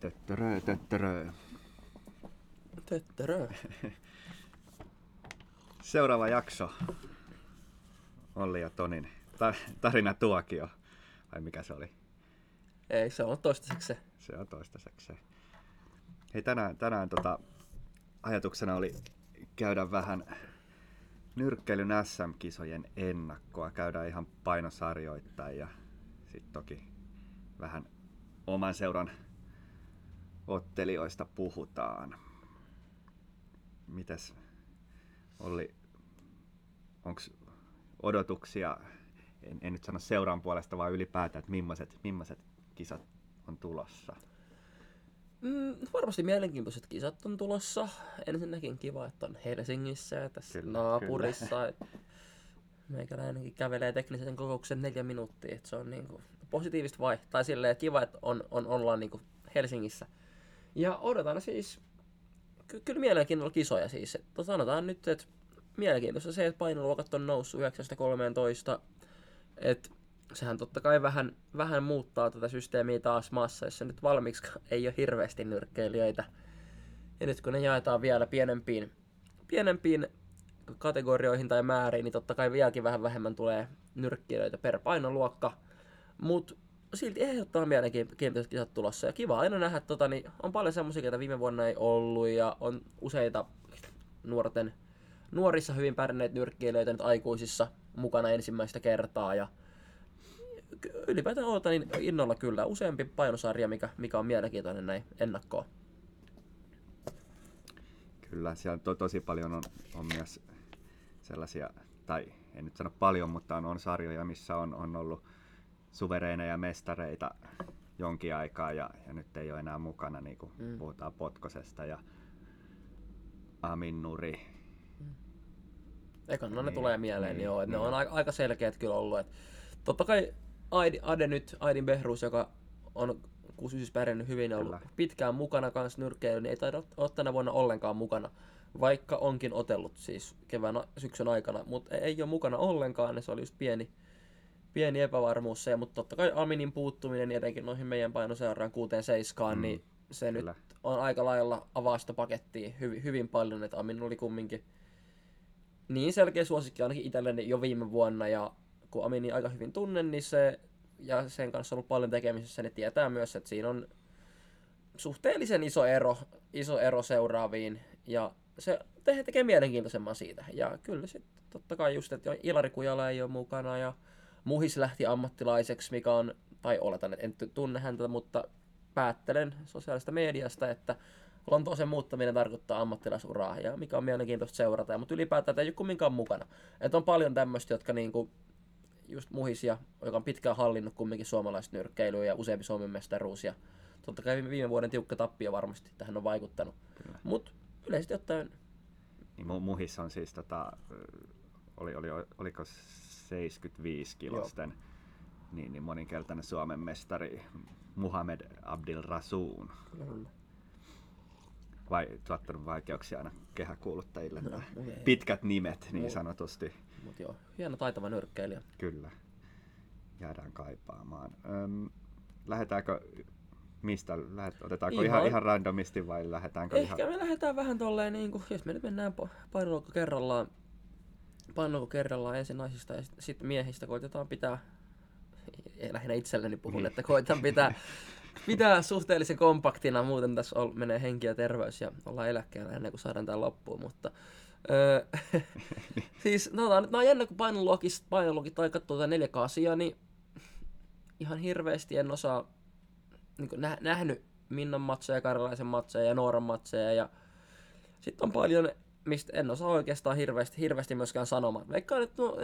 Töttörö, töttörö. Töttörö. Seuraava jakso. Olli ja Tonin ta- tarina tuokio. Vai mikä se oli? Ei, se on toistaiseksi se. Se on toistaiseksi se. Hei, tänään, tänään tota, ajatuksena oli käydä vähän nyrkkeilyn SM-kisojen ennakkoa. Käydään ihan painosarjoittain ja sitten toki vähän oman seuran ottelijoista puhutaan. Mitäs Olli, onko odotuksia, en, en nyt sano seuran puolesta, vaan ylipäätään, että millaiset, millaiset kisat on tulossa? Mm, varmasti mielenkiintoiset kisat on tulossa. Ensinnäkin kiva, että on Helsingissä ja tässä Kyllä, naapurissa. Et meikäläinenkin kävelee teknisen kokouksen neljä minuuttia. Et se on niinku positiivista vai? Tai silleen, että kiva, että on, on, ollaan niinku Helsingissä. Ja odotan siis, ky- kyllä mielenkiinnolla kisoja siis. Et sanotaan nyt, että mielenkiintoista se, että painoluokat on noussut 9-13. Että sehän totta kai vähän, vähän muuttaa tätä systeemiä taas maassa, jossa nyt valmiiksi ei ole hirveästi nyrkkeilijöitä. Ja nyt kun ne jaetaan vielä pienempiin, pienempiin kategorioihin tai määriin, niin totta kai vieläkin vähän vähemmän tulee nyrkkeilijöitä per painoluokka. Mutta silti ehdottaa mielenkiintoiset kisat tulossa. Ja kiva aina nähdä, tota, niin on paljon semmoisia, joita viime vuonna ei ollut, ja on useita nuorten, nuorissa hyvin pärjänneitä nyrkkeilijöitä nyt aikuisissa mukana ensimmäistä kertaa. Ja ylipäätään odotan niin innolla kyllä useampi painosarja, mikä, mikä on mielenkiintoinen näin ennakkoon. Kyllä, siellä to, tosi paljon on, on myös sellaisia, tai en nyt sano paljon, mutta on, on sarjoja, missä on, on ollut suvereineja mestareita jonkin aikaa ja, ja nyt ei ole enää mukana, niin kuin mm. puhutaan Potkosesta ja Amin Nuri. Mm. Ekan no ne Niin, tulee mieleen, niin, joo, että niin. ne on aika, selkeät kyllä ollut. Et totta kai Aidi, Ade nyt, Aidin Behrus, joka on 69 pärjännyt hyvin ja ollut Kyllä. pitkään mukana kanssa nyrkkeily, niin ei taida olla tänä vuonna ollenkaan mukana. Vaikka onkin otellut siis kevään syksyn aikana, mutta ei ole mukana ollenkaan, niin se oli just pieni, pieni epävarmuus se, mutta totta kai Aminin puuttuminen etenkin noihin meidän painoseuraan 6-7, Mm, niin se kyllä. nyt on aika lailla avaa sitä pakettia hyvin, hyvin paljon, että Amin oli kumminkin niin selkeä suosikki ainakin itselleni jo viime vuonna ja kun Amini aika hyvin tunnen, niin se ja sen kanssa on ollut paljon tekemisissä, niin tietää myös, että siinä on suhteellisen iso ero, iso ero seuraaviin ja se te- tekee mielenkiintoisemman siitä. Ja kyllä sitten totta kai just, että Ilari Kujala ei ole mukana ja Muhis lähti ammattilaiseksi, mikä on, tai oletan, että en tunne häntä, mutta päättelen sosiaalista mediasta, että Lontooseen muuttaminen tarkoittaa ammattilaisuraa, ja mikä on mielenkiintoista seurata, mutta ylipäätään ei ole kumminkaan mukana. Että on paljon tämmöistä, jotka niinku, just Muhisia, joka on pitkään hallinnut kumminkin suomalaista nyrkkeilyä ja useampi Suomen mestaruus, ja totta kai viime, vuoden tiukka tappio varmasti tähän on vaikuttanut. Mutta yleisesti ottaen, Niin mu- muhis on siis, tota, oli, oli, oliko 75 kilosten, niin, niin moninkertainen Suomen mestari Muhammed Abdil Rasuun. Vai tuottanut vaikeuksia aina kehäkuuluttajille. No, ei. Pitkät nimet niin Mu- sanotusti. mutta joo, hieno taitava nyrkkeilijä. Kyllä. Jäädään kaipaamaan. Öm, lähdetäänkö mistä? Lähet, otetaanko ihan, Ihan- ihan randomisti vai lähdetäänkö Ehkä ihan... me lähdetään vähän tolleen, niin kuin, jos me nyt mennään pa- painoluokka kerrallaan, painoluokka kerrallaan ensin naisista ja sitten sit miehistä, koitetaan pitää, ei lähinnä itselleni puhun, Niin. että koitan pitää, pitää suhteellisen kompaktina, muuten tässä ol, menee henki ja terveys ja ollaan eläkkeellä ennen kuin saadaan tämä loppuun, mutta öö, siis no, nämä on jännä, kun painoluokista, painoluokit tai katsoo tätä 4 asiaa, niin ihan hirveästi en osaa niin nä- nähnyt Minnan matseja, Karjalaisen matseja ja Nooran matseja ja sitten on paljon, mistä en osaa oikeastaan hirveästi, hirveästi myöskään sanomaan. Veikkaan, että no 4-8,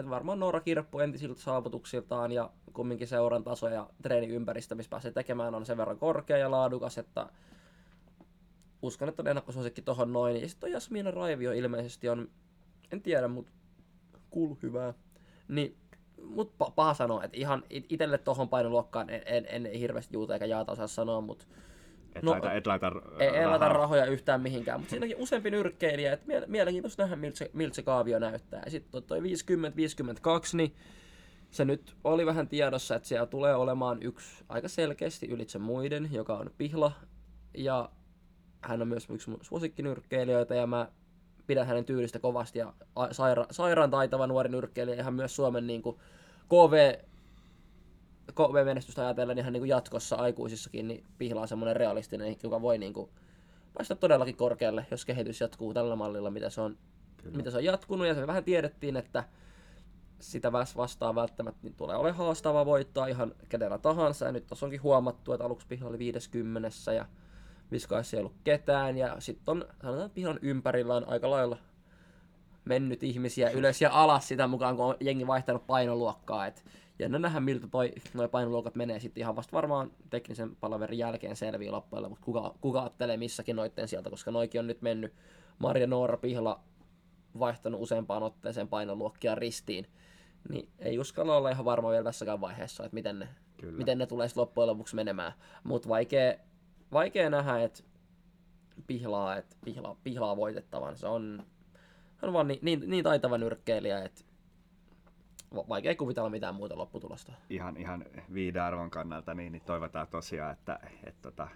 että varmaan Noora Kirppu entisiltä saavutuksiltaan ja kumminkin seuran taso ja treeniympäristö, missä pääsee tekemään, on sen verran korkea ja laadukas, että uskon, että on ennakkosuosikki tohon noin. Ja sitten Jasmina Raivio ilmeisesti on, en tiedä, mutta kuulu hyvää. Niin mut pa- paha sanoa, että ihan it- itelle tohon painoluokkaan en, en, en hirveästi juuta eikä jaata osaa sanoa, mutta Et, no, laita, et laita ei, ei laita rahaa. rahoja yhtään mihinkään, mutta siinäkin useampi nyrkkeilijä, että mie- mielenkiintoista nähdä, miltä se, miltä se kaavio näyttää. Ja sitten toi 50-52, niin se nyt oli vähän tiedossa, että siellä tulee olemaan yksi aika selkeästi ylitse muiden, joka on Pihla. Ja hän on myös yksi mun suosikkinyrkkeilijöitä ja mä pidän hänen tyylistä kovasti ja saira- sairaan taitava nuori nyrkkeilijä. Ihan myös Suomen niin kuin KV, KV-menestystä ajatellen ihan niin kuin jatkossa aikuisissakin, niin Pihla on semmoinen realistinen, joka voi niin kuin päästä todellakin korkealle, jos kehitys jatkuu tällä mallilla, mitä se on, mitä se on jatkunut. Ja se vähän tiedettiin, että sitä vastaan välttämättä niin tulee ole haastava voittaa ihan kenellä tahansa. Ja nyt tuossa onkin huomattu, että aluksi Pihla oli 50 ja Viskaissa ei ollut ketään. Ja sitten on, sanotaan, Pihlan ympärillä on aika lailla mennyt ihmisiä ylös ja alas sitä mukaan, kun on jengi vaihtanut painoluokkaa. Et jännä nähdä, miltä toi, noi painoluokat menee sitten ihan vasta varmaan teknisen palaverin jälkeen selviä loppujen mutta kuka, kuka ottelee missäkin noitten sieltä, koska noikin on nyt mennyt Marja Noora Pihla vaihtanut useampaan otteeseen painoluokkia ristiin, niin ei uskalla olla ihan varma vielä tässäkään vaiheessa, että miten ne, miten ne tulee loppujen lopuksi menemään. Mutta vaikea, vaikea nähdä, että pihlaa, että pihlaa, pihlaa voitettavan. Se on, on vaan niin, niin, niin taitava nyrkkeilijä, että vaikea kuvitella mitään muuta lopputulosta. Ihan, ihan viidearvon kannalta niin, niin toivotaan tosiaan, että, että, tota,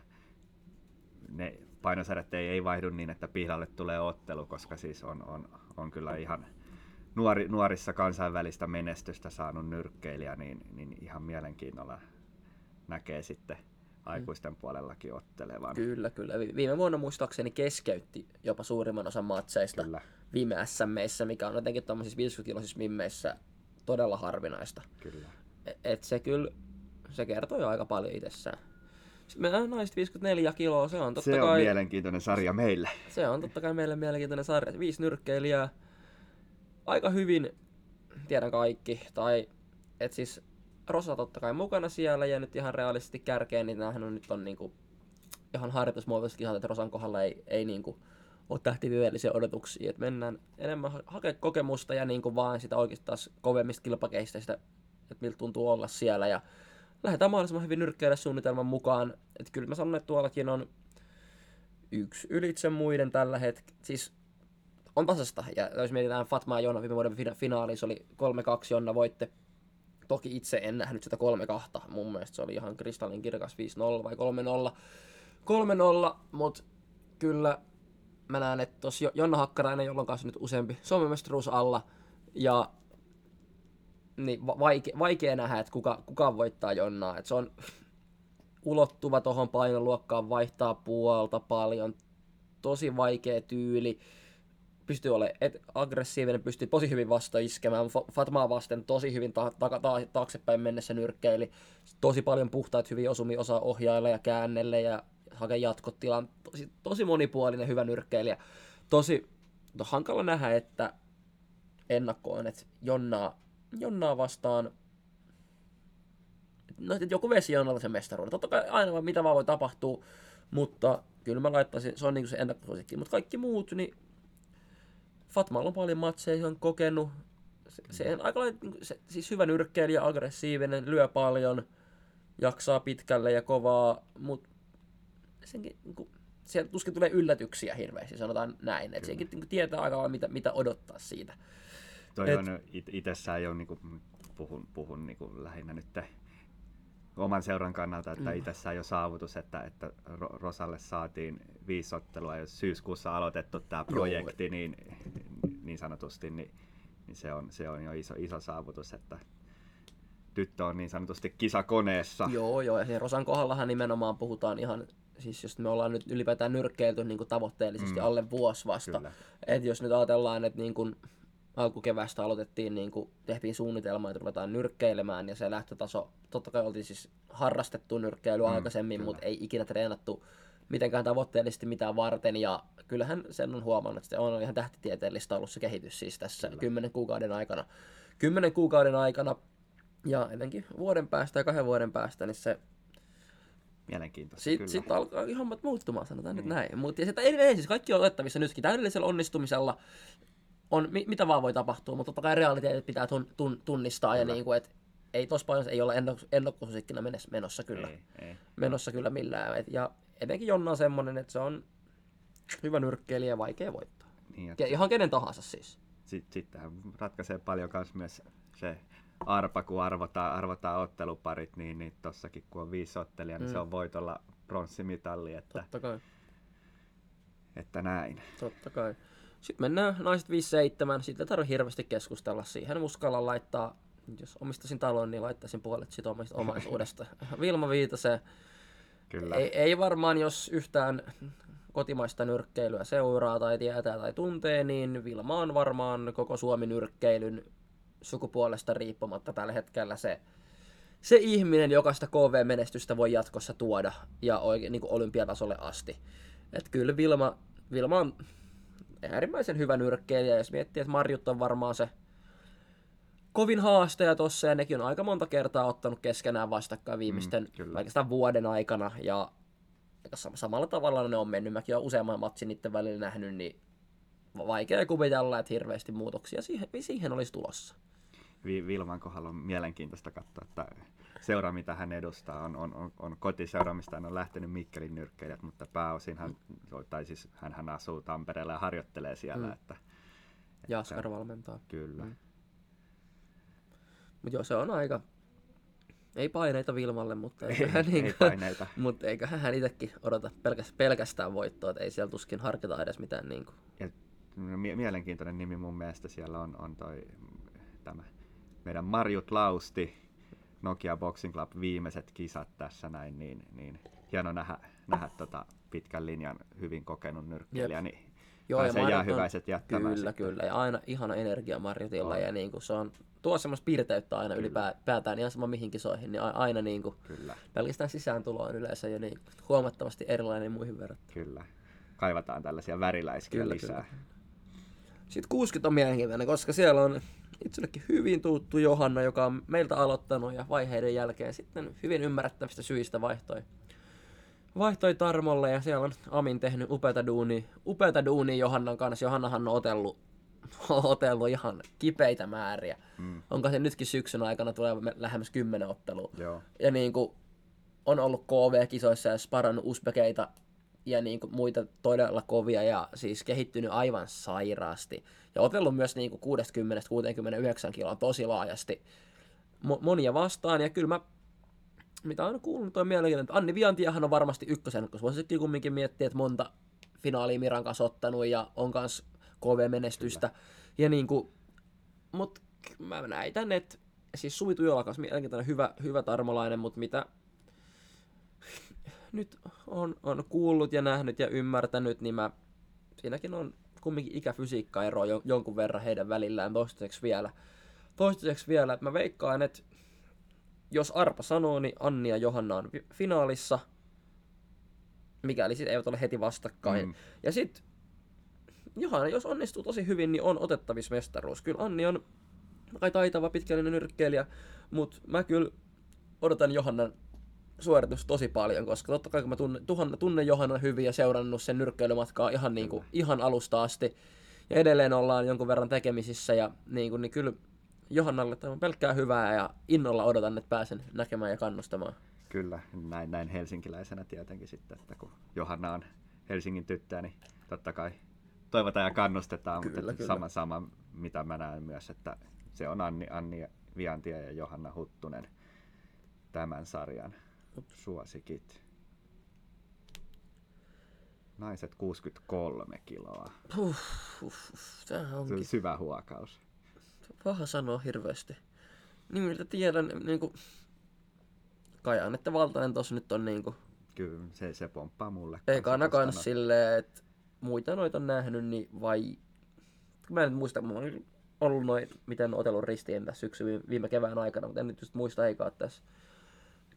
ne painosarjat ei, ei vaihdu niin, että pihlalle tulee ottelu, koska siis on, on, on kyllä ihan nuori, nuorissa kansainvälistä menestystä saanut nyrkkeilijä, niin, niin ihan mielenkiinnolla näkee sitten aikuisten puolellakin ottelevan. Kyllä, kyllä. Viime vuonna muistaakseni keskeytti jopa suurimman osan matseista kyllä. viime SMeissä, mikä on jotenkin tuommoisissa 50-kiloisissa mimmeissä todella harvinaista. Kyllä. E, et se kyllä, se kertoo jo aika paljon itsessään. Sitten meillä naiset 54 kiloa, se on totta se kai... Se on mielenkiintoinen sarja meille. Se on totta kai meille mielenkiintoinen sarja. Viisi nyrkkeilijää, aika hyvin tiedän kaikki, tai et siis Rosa totta kai mukana siellä ja nyt ihan realistisesti kärkeen, niin näähän on nyt on niinku ihan harjoitusmuotoisesti ihan, että Rosan kohdalla ei, ei niinku ole tähtitieteellisiä odotuksia, että mennään enemmän hakea kokemusta ja niinku vaan sitä oikeastaan taas kovemmista kilpakeistä sitä, että miltä tuntuu olla siellä ja lähdetään mahdollisimman hyvin nyrkkeille suunnitelman mukaan, että kyllä mä sanon, että tuollakin on yksi ylitse muiden tällä hetkellä, siis on tasasta. Ja jos mietitään Fatmaa ja Jonna viime vuoden finaali, se oli 3-2, Jonna voitte. Toki itse en nähnyt sitä 3-2. Mun mielestä se oli ihan kristallin kirkas 5-0 vai 3-0. 3-0, mutta kyllä mä näen, että tos Jonna Hakkarainen, jolla on kanssa nyt useampi Suomen mestaruus alla, ja niin vaikea, vaikea nähdä, että kuka, kuka voittaa Jonnaa. Et se on ulottuva tuohon painoluokkaan, vaihtaa puolta paljon, tosi vaikea tyyli pystyy olemaan et, aggressiivinen, pystyy tosi hyvin vasta iskemään. Fatmaa vasten tosi hyvin ta- ta- ta- taaksepäin mennessä nyrkkeili. Tosi paljon puhtaat, hyvin osumia osaa ohjailla ja käännelle ja hakea jatkotilan. Tosi, tosi monipuolinen, hyvä nyrkkeilijä. Tosi to, hankala nähdä, että ennakkoon, että Jonnaa, Jonnaa vastaan no, että joku vesi on sen mestaruuden. Totta kai aina mitä vaan voi tapahtua, mutta kyllä mä laittaisin, se on niin kuin se ennakkosuosikki. Mutta kaikki muut, niin Fatmalla on paljon matseja, on kokenut. Se, se on aika lailla, se, siis hyvä nyrkkeilijä, aggressiivinen, lyö paljon, jaksaa pitkälle ja kovaa, mutta senkin, niin kuin, sieltä tuskin tulee yllätyksiä hirveästi, sanotaan näin. Että senkin niin tietää aika mitä, mitä odottaa siitä. Toi Et, on it, itsessään jo, niin kuin, puhun, puhun niin kuin lähinnä nyt oman seuran kannalta, että mm. itsessään jo saavutus, että, että Rosalle saatiin viisi ottelua, jos syyskuussa aloitettu tämä projekti Joo. niin, niin sanotusti, niin, niin se, on, se on jo iso, iso saavutus, että tyttö on niin sanotusti kisakoneessa. Joo, joo, ja Rosan kohdallahan nimenomaan puhutaan ihan, siis jos me ollaan nyt ylipäätään nyrkkeilty niin kuin tavoitteellisesti mm. alle vuosi vasta. Että jos nyt ajatellaan, että niin kuin alkukevästä aloitettiin, niin kuin tehtiin suunnitelma, että ruvetaan nyrkkeilemään ja se lähtötaso, totta kai oltiin siis harrastettu nyrkkeily mm, aikaisemmin, mutta ei ikinä treenattu mitenkään tavoitteellisesti mitään varten ja kyllähän sen on huomannut, että se on ihan tähtitieteellistä ollut se kehitys siis tässä kyllä. kymmenen kuukauden aikana. Kymmenen kuukauden aikana ja etenkin vuoden päästä ja kahden vuoden päästä, niin se Mielenkiintoista, Sitten sit alkaa hommat muuttumaan, sanotaan mm. nyt näin. Mutta edelleen siis kaikki on otettavissa nytkin täydellisellä onnistumisella on, mi, mitä vaan voi tapahtua, mutta totta kai realiteetit pitää tun, tun, tunnistaa kyllä. ja niin kuin, että ei tuossa paljon ei olla ennakkosuosikkina menossa kyllä. Ei, ei. Menossa kyllä millään. Et, ja etenkin Jonna on semmonen, että se on hyvä nyrkkeilijä ja vaikea voittaa. Niin, Ke, ihan kenen tahansa siis. Sitten, sittenhän ratkaisee paljon myös se arpa, kun arvotaan, arvotaan otteluparit, niin, niin tossakin kun on viisi ottelijaa, niin Mm. se on voitolla pronssimitalli, että, Totta kai. että näin. Totta kai. Sitten mennään naiset 5-7, sitten ei tarvitse hirveästi keskustella siihen. Uskalla laittaa, jos omistaisin talon, niin laittaisin puolet siitä omais- omaisuudesta. Vilma Viitaseen. Kyllä. Ei, ei varmaan, jos yhtään kotimaista nyrkkeilyä seuraa tai tietää tai tuntee, niin Vilma on varmaan koko Suomi nyrkkeilyn sukupuolesta riippumatta tällä hetkellä se, se ihminen, joka sitä KV-menestystä voi jatkossa tuoda ja oikein niin kuin olympiatasolle asti. Et kyllä Vilma, Vilma on äärimmäisen hyvä nyrkkeilijä, jos miettii, että Marjut on varmaan se kovin haastaja tossa ja nekin on aika monta kertaa ottanut keskenään vastakkain viimeisten Mm, oikeastaan vuoden aikana ja samalla tavalla ne on mennyt. Mäkin olen useamman matsin niiden välillä nähnyt, niin vaikea kuvitella, että hirveästi muutoksia siihen, siihen olisi tulossa. Vi- Vilman kohdalla on mielenkiintoista katsoa, että seura, mitä hän edustaa, on, on, on, on kotiseura, mistä hän on lähtenyt Mikkelin nyrkkeilijät, mutta pääosin hän, tai siis hän, hän asuu Tampereella ja harjoittelee siellä, Mm. että Jaskar valmentaa. kyllä. Mm. Mutta joo, se on aika... Ei paineita Vilmalle, mutta Ei, eiköhän, ei niinku- paineita. Mutta eiköhän hän itsekin odota pelkästään, pelkästään voittoa, että ei siellä tuskin harkita edes mitään niin kuin. Ja mielenkiintoinen nimi mun mielestä siellä on, on toi, tämä meidän Marjut Lausti, Nokia Boxing Club viimeiset kisat tässä näin, niin, niin hieno nähdä, nähdä tota pitkän linjan hyvin kokenut nyrkkeilijä, niin Joo, on- jäähyväiset jättämään Kyllä, sitten. kyllä. Ja aina ihana energia Marjutilla On. ja niin kuin se on, tuo semmoista piirteyttä aina Kyllä. ylipäätään ihan sama mihin kisoihin, niin aina niin kuin, Kyllä, pelkästään sisääntulo on yleensä jo niin huomattavasti erilainen muihin verrattuna. kyllä. Kaivataan tällaisia väriläiskiä Kyllä, lisää. Sitten 60 on mielenkiintoinen, koska siellä on itsellekin hyvin tuttu Johanna, joka on meiltä aloittanut ja vaiheiden jälkeen sitten hyvin ymmärrettävistä syistä vaihtoi, vaihtoi Tarmolle ja siellä on Amin tehnyt upeata duunia, upeata duunia Johannan kanssa. Johannahan on otellut, otellut ihan kipeitä määriä. Mm, Onko se nytkin syksyn aikana tulee lähemmäs 10 ottelua. joo, Ja niin kuin on ollut KV-kisoissa ja sparannut usbekeita ja niin kuin muita todella kovia ja siis kehittynyt aivan sairaasti. Ja otellut myös niin kuin 60-69 kiloa tosi laajasti mo- monia vastaan. Ja kyllä mä, mitä on kuullut, on mielenkiintoinen, että Anni Viantiahan on varmasti ykkösen, koska voisikin kumminkin miettiä, että monta finaalia Miran kanssa ottanut ja on kanssa KV-menestystä. Ja niin kuin, mut mä näitän, että siis Suvi Tujola kanssa mielenkiintoinen hyvä, hyvä tarmolainen, mutta mitä nyt on, on kuullut ja nähnyt ja ymmärtänyt, niin mä, siinäkin on kumminkin ikäfysiikkaero jo, jonkun verran heidän välillään toistaiseksi vielä. Toistaiseksi vielä, että mä veikkaan, että jos Arpa sanoo, niin Anni ja Johanna on finaalissa, mikäli sit eivät ole heti vastakkain. Mm. Ja sitten Johanna, jos onnistuu tosi hyvin, niin on otettavissa mestaruus. Kyllä Anni on aika taitava pitkällinen nyrkkeilijä, mutta mä kyllä odotan Johannan suoritus tosi paljon, koska totta kai kun mä tunnen, tuhan, tunnen Johannan hyvin ja seurannut sen nyrkkeilymatkaa ihan, niin kuin, ihan alusta asti, ja edelleen ollaan jonkun verran tekemisissä, ja niin, kuin, niin kyllä Johannalle tämä on pelkkää hyvää, ja innolla odotan, että pääsen näkemään ja kannustamaan. Kyllä, näin, näin helsinkiläisenä tietenkin sitten, että kun Johanna on Helsingin tyttöä, niin totta kai toivotaan ja kannustetaan, Kyllä, mutta kyllä. sama, sama, mitä mä näen myös, että se on Anni, Anni Viantie ja Johanna Huttunen tämän sarjan suosikit. Naiset 63 kiloa. Uff, uff, uff, tämä Se onkin on syvä huokaus. paha sanoa hirveästi. Niin miltä tiedän, niin kuin, kai Annette Valtanen tossa nyt on niin kuin, Kyllä se, se pomppaa mulle. Ei kanssa kana tosta kans noin. silleen, että muita noita on nähnyt, niin vai... Mä en nyt muista, on ollut noin, miten otellut ristiin tässä syksy viime, kevään aikana, mutta en nyt just muista eikä tässä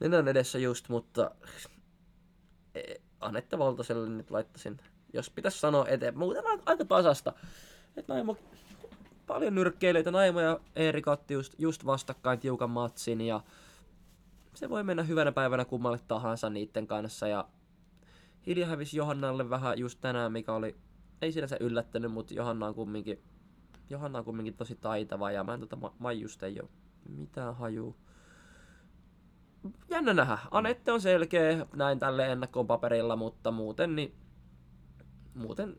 nenän edessä just, mutta e, Anette Valtaselle nyt laittaisin, jos pitäisi sanoa eteen, muuten aika, tasasta. Että Naimo, paljon nyrkkeilyitä, Naimo ja Eerik otti just, just vastakkain tiukan matsin ja se voi mennä hyvänä päivänä kummalle tahansa niiden kanssa ja Hilja hävisi Johannalle vähän just tänään, mikä oli, ei sinänsä yllättänyt, mutta Johanna on kumminkin, Johanna on kumminkin tosi taitava ja mä en tota Ma- Maijusta ei ole mitään hajuu. Jännä nähdä. Anette on selkeä näin tälle ennakkoon paperilla, mutta muuten niin, muuten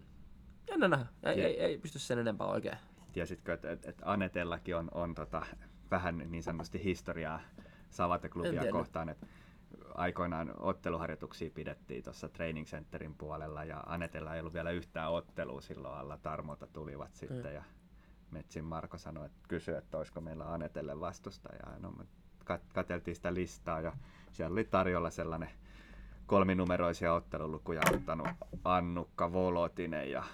jännä nähdä. Ei, ei, ei pysty sen enempää oikein. Tiesitkö, että, että, että Anetellakin on, on tota, vähän niin sanotusti historiaa Savate-klubia kohtaan, että aikoinaan otteluharjoituksia pidettiin tuossa training centerin puolella ja Anetella ei ollut vielä yhtään ottelua silloin alla. Tarmota tulivat sitten mm. ja Metsin Marko sanoi, että kysyi, että olisiko meillä Anetelle vastustajaa. No, kat- katseltiin sitä listaa ja siellä oli tarjolla sellainen kolminumeroisia ottelulukuja ottanut Annukka Volotinen ja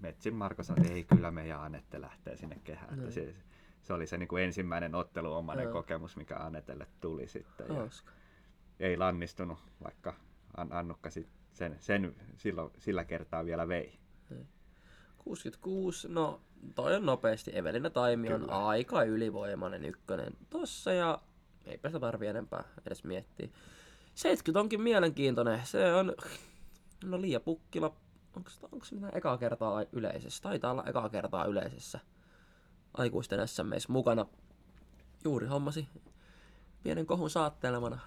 Metsin Marko sanoi, että ei kyllä meidän Anette lähtee sinne kehään. No. Se, se, oli se niin kuin ensimmäinen otteluomainen no. kokemus, mikä Anetelle tuli sitten. Ja ei lannistunut, vaikka Annukka sit sen, sen silloin, sillä kertaa vielä vei. 66, no toi on nopeasti. Evelina Taimi Kyllä. on aika ylivoimainen ykkönen tossa ja eipä sitä tarvi enempää edes miettiä. 70 onkin mielenkiintoinen. Se on, no Liia Pukkila, onko, onko se mitään ekaa kertaa yleisessä? Taitaa olla ekaa kertaa yleisessä aikuisten SMEissä mukana. Juuri hommasi pienen kohun saattelemana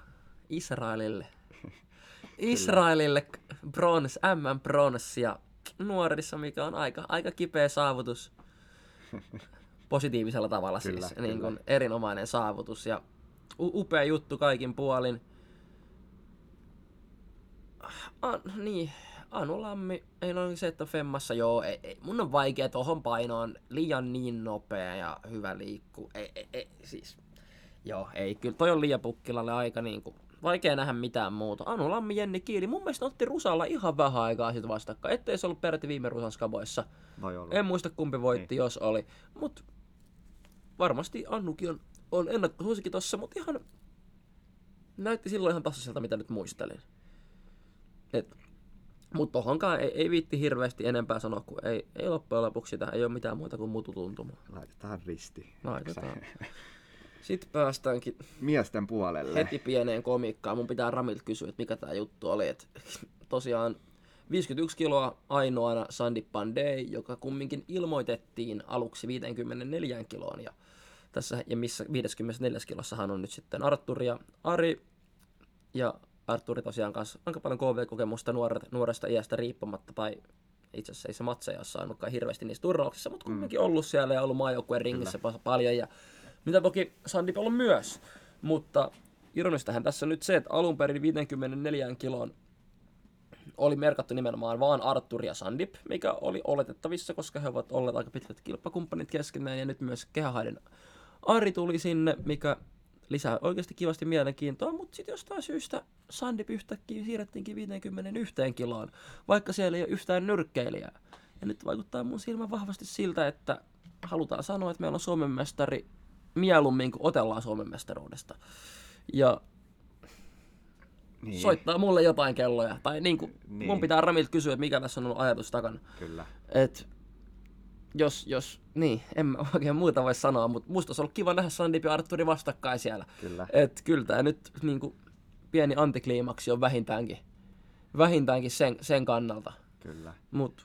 Israelille. Israelille brons, M bronssia nuorissa, mikä on aika, aika kipeä saavutus. Positiivisella tavalla kyllä, siis, kyllä. Niin kuin erinomainen saavutus ja upea juttu kaikin puolin. Ah, niin, Anu Lammi, ei ole se, että Femmassa, joo, ei, ei, mun on vaikea tohon painoon, liian niin nopea ja hyvä liikku. Ei, ei, ei, siis, joo, ei, kyllä toi on liian pukkilalle aika niinku Vaikea nähdä mitään muuta. Anu Lammi, Jenni Kiili. Mun mielestä otti Rusalla ihan vähän aikaa sitten vastakkain. Ettei se ollut peräti viime Rusan skaboissa. En muista kumpi voitti, niin. jos oli. Mut varmasti Annukin on, on ennakkosuosikin tossa, mutta ihan näytti silloin ihan tasaiselta, mitä nyt muistelin. Et, mutta tohonkaan ei, ei viitti hirveästi enempää sanoa, kun ei, ei loppujen lopuksi tähän ei ole mitään muuta kuin mututuntuma. Laitetaan risti. Laitetaan. Sitten päästäänkin miesten puolelle. Heti pieneen komikkaan. Mun pitää Ramilta kysyä, että mikä tämä juttu oli. Et tosiaan 51 kiloa ainoana Sandy Pandey, joka kumminkin ilmoitettiin aluksi 54 kiloon. Ja, tässä, ja missä 54 kilossahan on nyt sitten Arturi ja Ari. Ja Arturi tosiaan kanssa aika paljon KV-kokemusta nuoret, nuoresta iästä riippumatta, tai itse asiassa ei se matseja ole saanutkaan hirveästi niissä turnauksissa, mutta mm. kumminkin ollut siellä ja ollut maajoukkueen ringissä Kyllä. paljon. Ja mitä toki Sandip on myös. Mutta ironistahan tässä nyt se, että alun perin 54 kiloon oli merkattu nimenomaan vaan Artur ja Sandip, mikä oli oletettavissa, koska he ovat olleet aika pitkät kilpakumppanit keskenään, ja nyt myös Kehähaiden Ari tuli sinne, mikä lisää oikeasti kivasti mielenkiintoa, mutta sitten jostain syystä Sandip yhtäkkiä siirrettiinkin 51 kiloon, vaikka siellä ei ole yhtään nyrkkeilijää. Ja nyt vaikuttaa mun silmän vahvasti siltä, että halutaan sanoa, että meillä on Suomen mestari mieluummin kuin otellaan Suomen mestaruudesta. Ja niin. soittaa mulle jotain kelloja. Tai niin kuin, niin. mun pitää Ramilta kysyä, että mikä tässä on ollut ajatus takana. Kyllä. Et, jos, jos, niin, en mä oikein muuta voi sanoa, mutta musta olisi ollut kiva nähdä Sandip ja Arturi vastakkain siellä. Kyllä. Et kyllä tämä nyt niin kuin, pieni antikliimaksi on vähintäänkin, vähintäänkin sen, sen kannalta. Kyllä. Mutta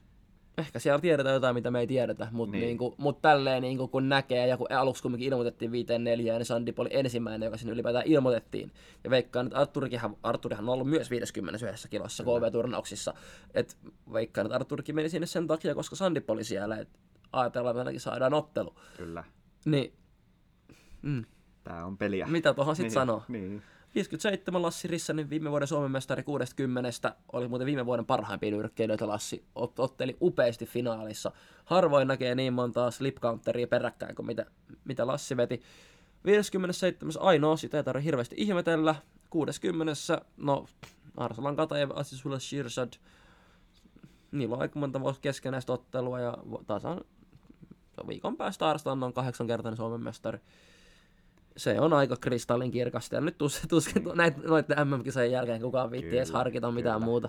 ehkä siellä tiedetään jotain, mitä me ei tiedetä, mutta niin. niinku, mut tälleen niinku, kun näkee, ja kun aluksi kumminkin ilmoitettiin 5 4 niin Sandip oli ensimmäinen, joka sinne ylipäätään ilmoitettiin. Ja veikkaan, että Arturihan, Arturihan on ollut myös 51 kilossa KV-turnauksissa. Et veikkaan, että Arturikin meni sinne sen takia, koska Sandip oli siellä, että ajatellaan, että ainakin saadaan ottelu. Kyllä. Niin. Mm. Tämä on peliä. Mitä tuohon sitten niin, sanoo? Niin. 57 Lassi Rissanen, viime vuoden Suomen mestari 60, oli muuten viime vuoden parhaimpia nyrkkeilijöitä Lassi, ot- otteli upeasti finaalissa. Harvoin näkee niin montaa slip counteria peräkkäin kuin mitä, mitä Lassi veti. 57. ainoa, sitä ei tarvitse hirveästi ihmetellä. 60. no Arsalan Katajev, Asisulla Shirshad. Niillä on aika monta keskenäistä ottelua ja tasan viikon päästä Arslan on kahdeksankertainen Suomen mestari se on aika kristallin kirkasta. Ja nyt tuskin, tuskin näitä, noiden MM-kisojen jälkeen kukaan viitti edes harkita mitään kyllä. muuta.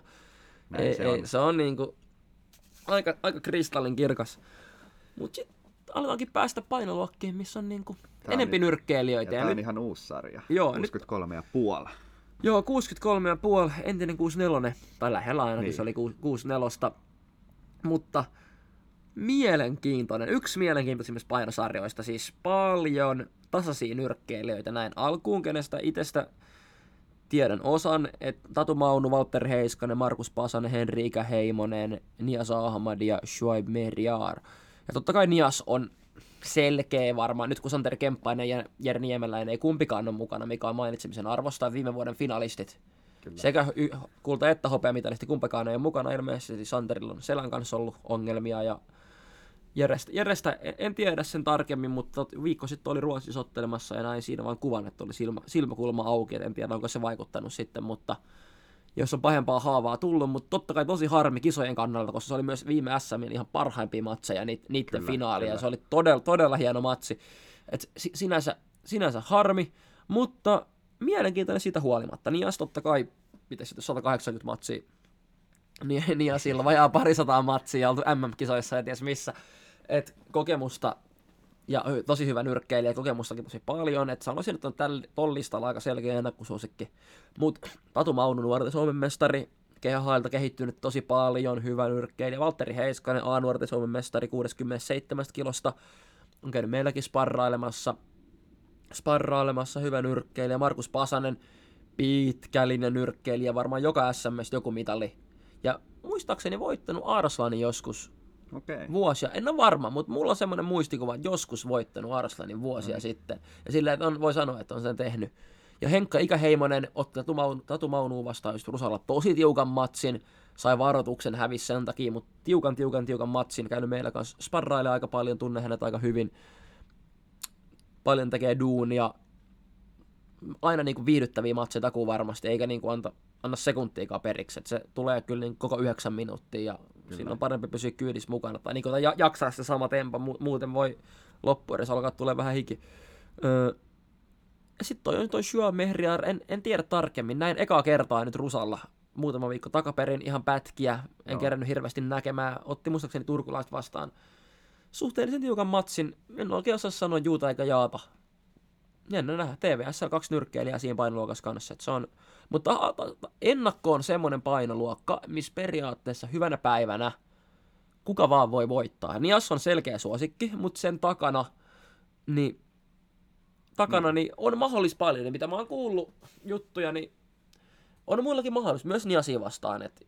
ei, se, ei, on. se on niinku aika, aika kristallin kirkas. Mutta sitten aletaankin päästä painoluokkiin, missä on niinku tää enempi on, nyrkkeilijöitä. Ja, ja tämä on ihan uusi sarja. Joo, 63 ja puoli. Joo, 63 ja puoli, entinen 64, tai lähellä ainakin niin. se oli 64. Mutta mielenkiintoinen, yksi mielenkiintoisimmista painosarjoista, siis paljon tasaisia nyrkkeilijöitä näin alkuun, kenestä itsestä tiedän osan, että Tatu Maunu, Walter Heiskanen, Markus Pasanen, Henriika Heimonen, Nias Ahmad ja Shuaib Meriar. Ja totta kai Nias on selkeä varmaan, nyt kun Santeri Kemppainen ja Jere Niemeläinen ei kumpikaan ole mukana, mikä on mainitsemisen arvosta, viime vuoden finalistit. Kyllä. Sekä y- kulta että hopeamitalisti kumpikaan ei ole mukana ilmeisesti. Santerilla on selän kanssa ollut ongelmia ja Jerestä, Jerestä en, en tiedä sen tarkemmin, mutta viikko sitten oli Ruotsissa ottelemassa ja näin siinä vaan kuvan, että oli silmä, silmäkulma auki, en tiedä onko se vaikuttanut sitten, mutta jos on pahempaa haavaa tullut, mutta totta kai tosi harmi kisojen kannalta, koska se oli myös viime SM ihan parhaimpia matseja, niiden kyllä, finaalia, kyllä. se oli todella, todella hieno matsi. Et sinänsä, sinänsä harmi, mutta mielenkiintoinen siitä huolimatta. Nias totta kai, miten sitten 180 matsia, niin, niin sillä vajaa parisataa matsia oltu MM-kisoissa ja ties missä. Et kokemusta ja tosi hyvä nyrkkeilijä, kokemustakin tosi paljon, että sanoisin, että on tällä tollistalla aika selkeä ennakkosuosikki. Mutta Tatu Maunu, nuorten Suomen mestari, kehailta kehittynyt tosi paljon, hyvä nyrkkeilijä. Valtteri Heiskanen, A-nuorten Suomen mestari 67 kilosta, on käynyt meilläkin sparrailemassa, sparrailemassa hyvä nyrkkeilijä. Markus Pasanen, pitkälinen nyrkkeilijä, varmaan joka SMS joku mitali. Ja muistaakseni voittanut Arslanin joskus Okay. Vuosia. En ole varma, mutta mulla on semmoinen muistikuva, että joskus voittanut Arslanin vuosia mm. sitten. Ja sillä että on, voi sanoa, että on sen tehnyt. Ja Henkka Ikäheimonen otti Tatu Maunuun vastaan just Rusalla tosi tiukan matsin. Sai varoituksen hävis sen takia, mutta tiukan, tiukan, tiukan matsin. Käynyt meillä kanssa sparraille aika paljon, tunne hänet aika hyvin. Paljon tekee duunia. Aina niin kuin viihdyttäviä matseja takuu varmasti, eikä niin kuin anta, anna sekuntiikaan periksi. Et se tulee kyllä niin koko yhdeksän minuuttia ja Kyllä. Siinä on parempi pysyä kyydissä mukana. Tai niin kuin, jaksaa se sama tempo, muuten voi edes alkaa tulee vähän hiki. Öö, sitten toi, toi Shua Mehriar, en, en tiedä tarkemmin. Näin ekaa kertaa nyt Rusalla muutama viikko takaperin ihan pätkiä. En Joo. kerännyt hirveästi näkemään. Otti muistaakseni turkulaista vastaan suhteellisen tiukan matsin. En oikein osaa sanoa juuta eikä jaata. Jännä nähdä. TVS kaksi nyrkkeilijää siinä painoluokassa kanssa. Et se on, mutta ennakko on semmoinen painoluokka, missä periaatteessa hyvänä päivänä kuka vaan voi voittaa. Nias on selkeä suosikki, mutta sen takana, niin, takana niin. Niin on mahdollis paljon. Ja mitä mä oon kuullut juttuja, niin on muillakin mahdollisuus myös Niasia vastaan. Että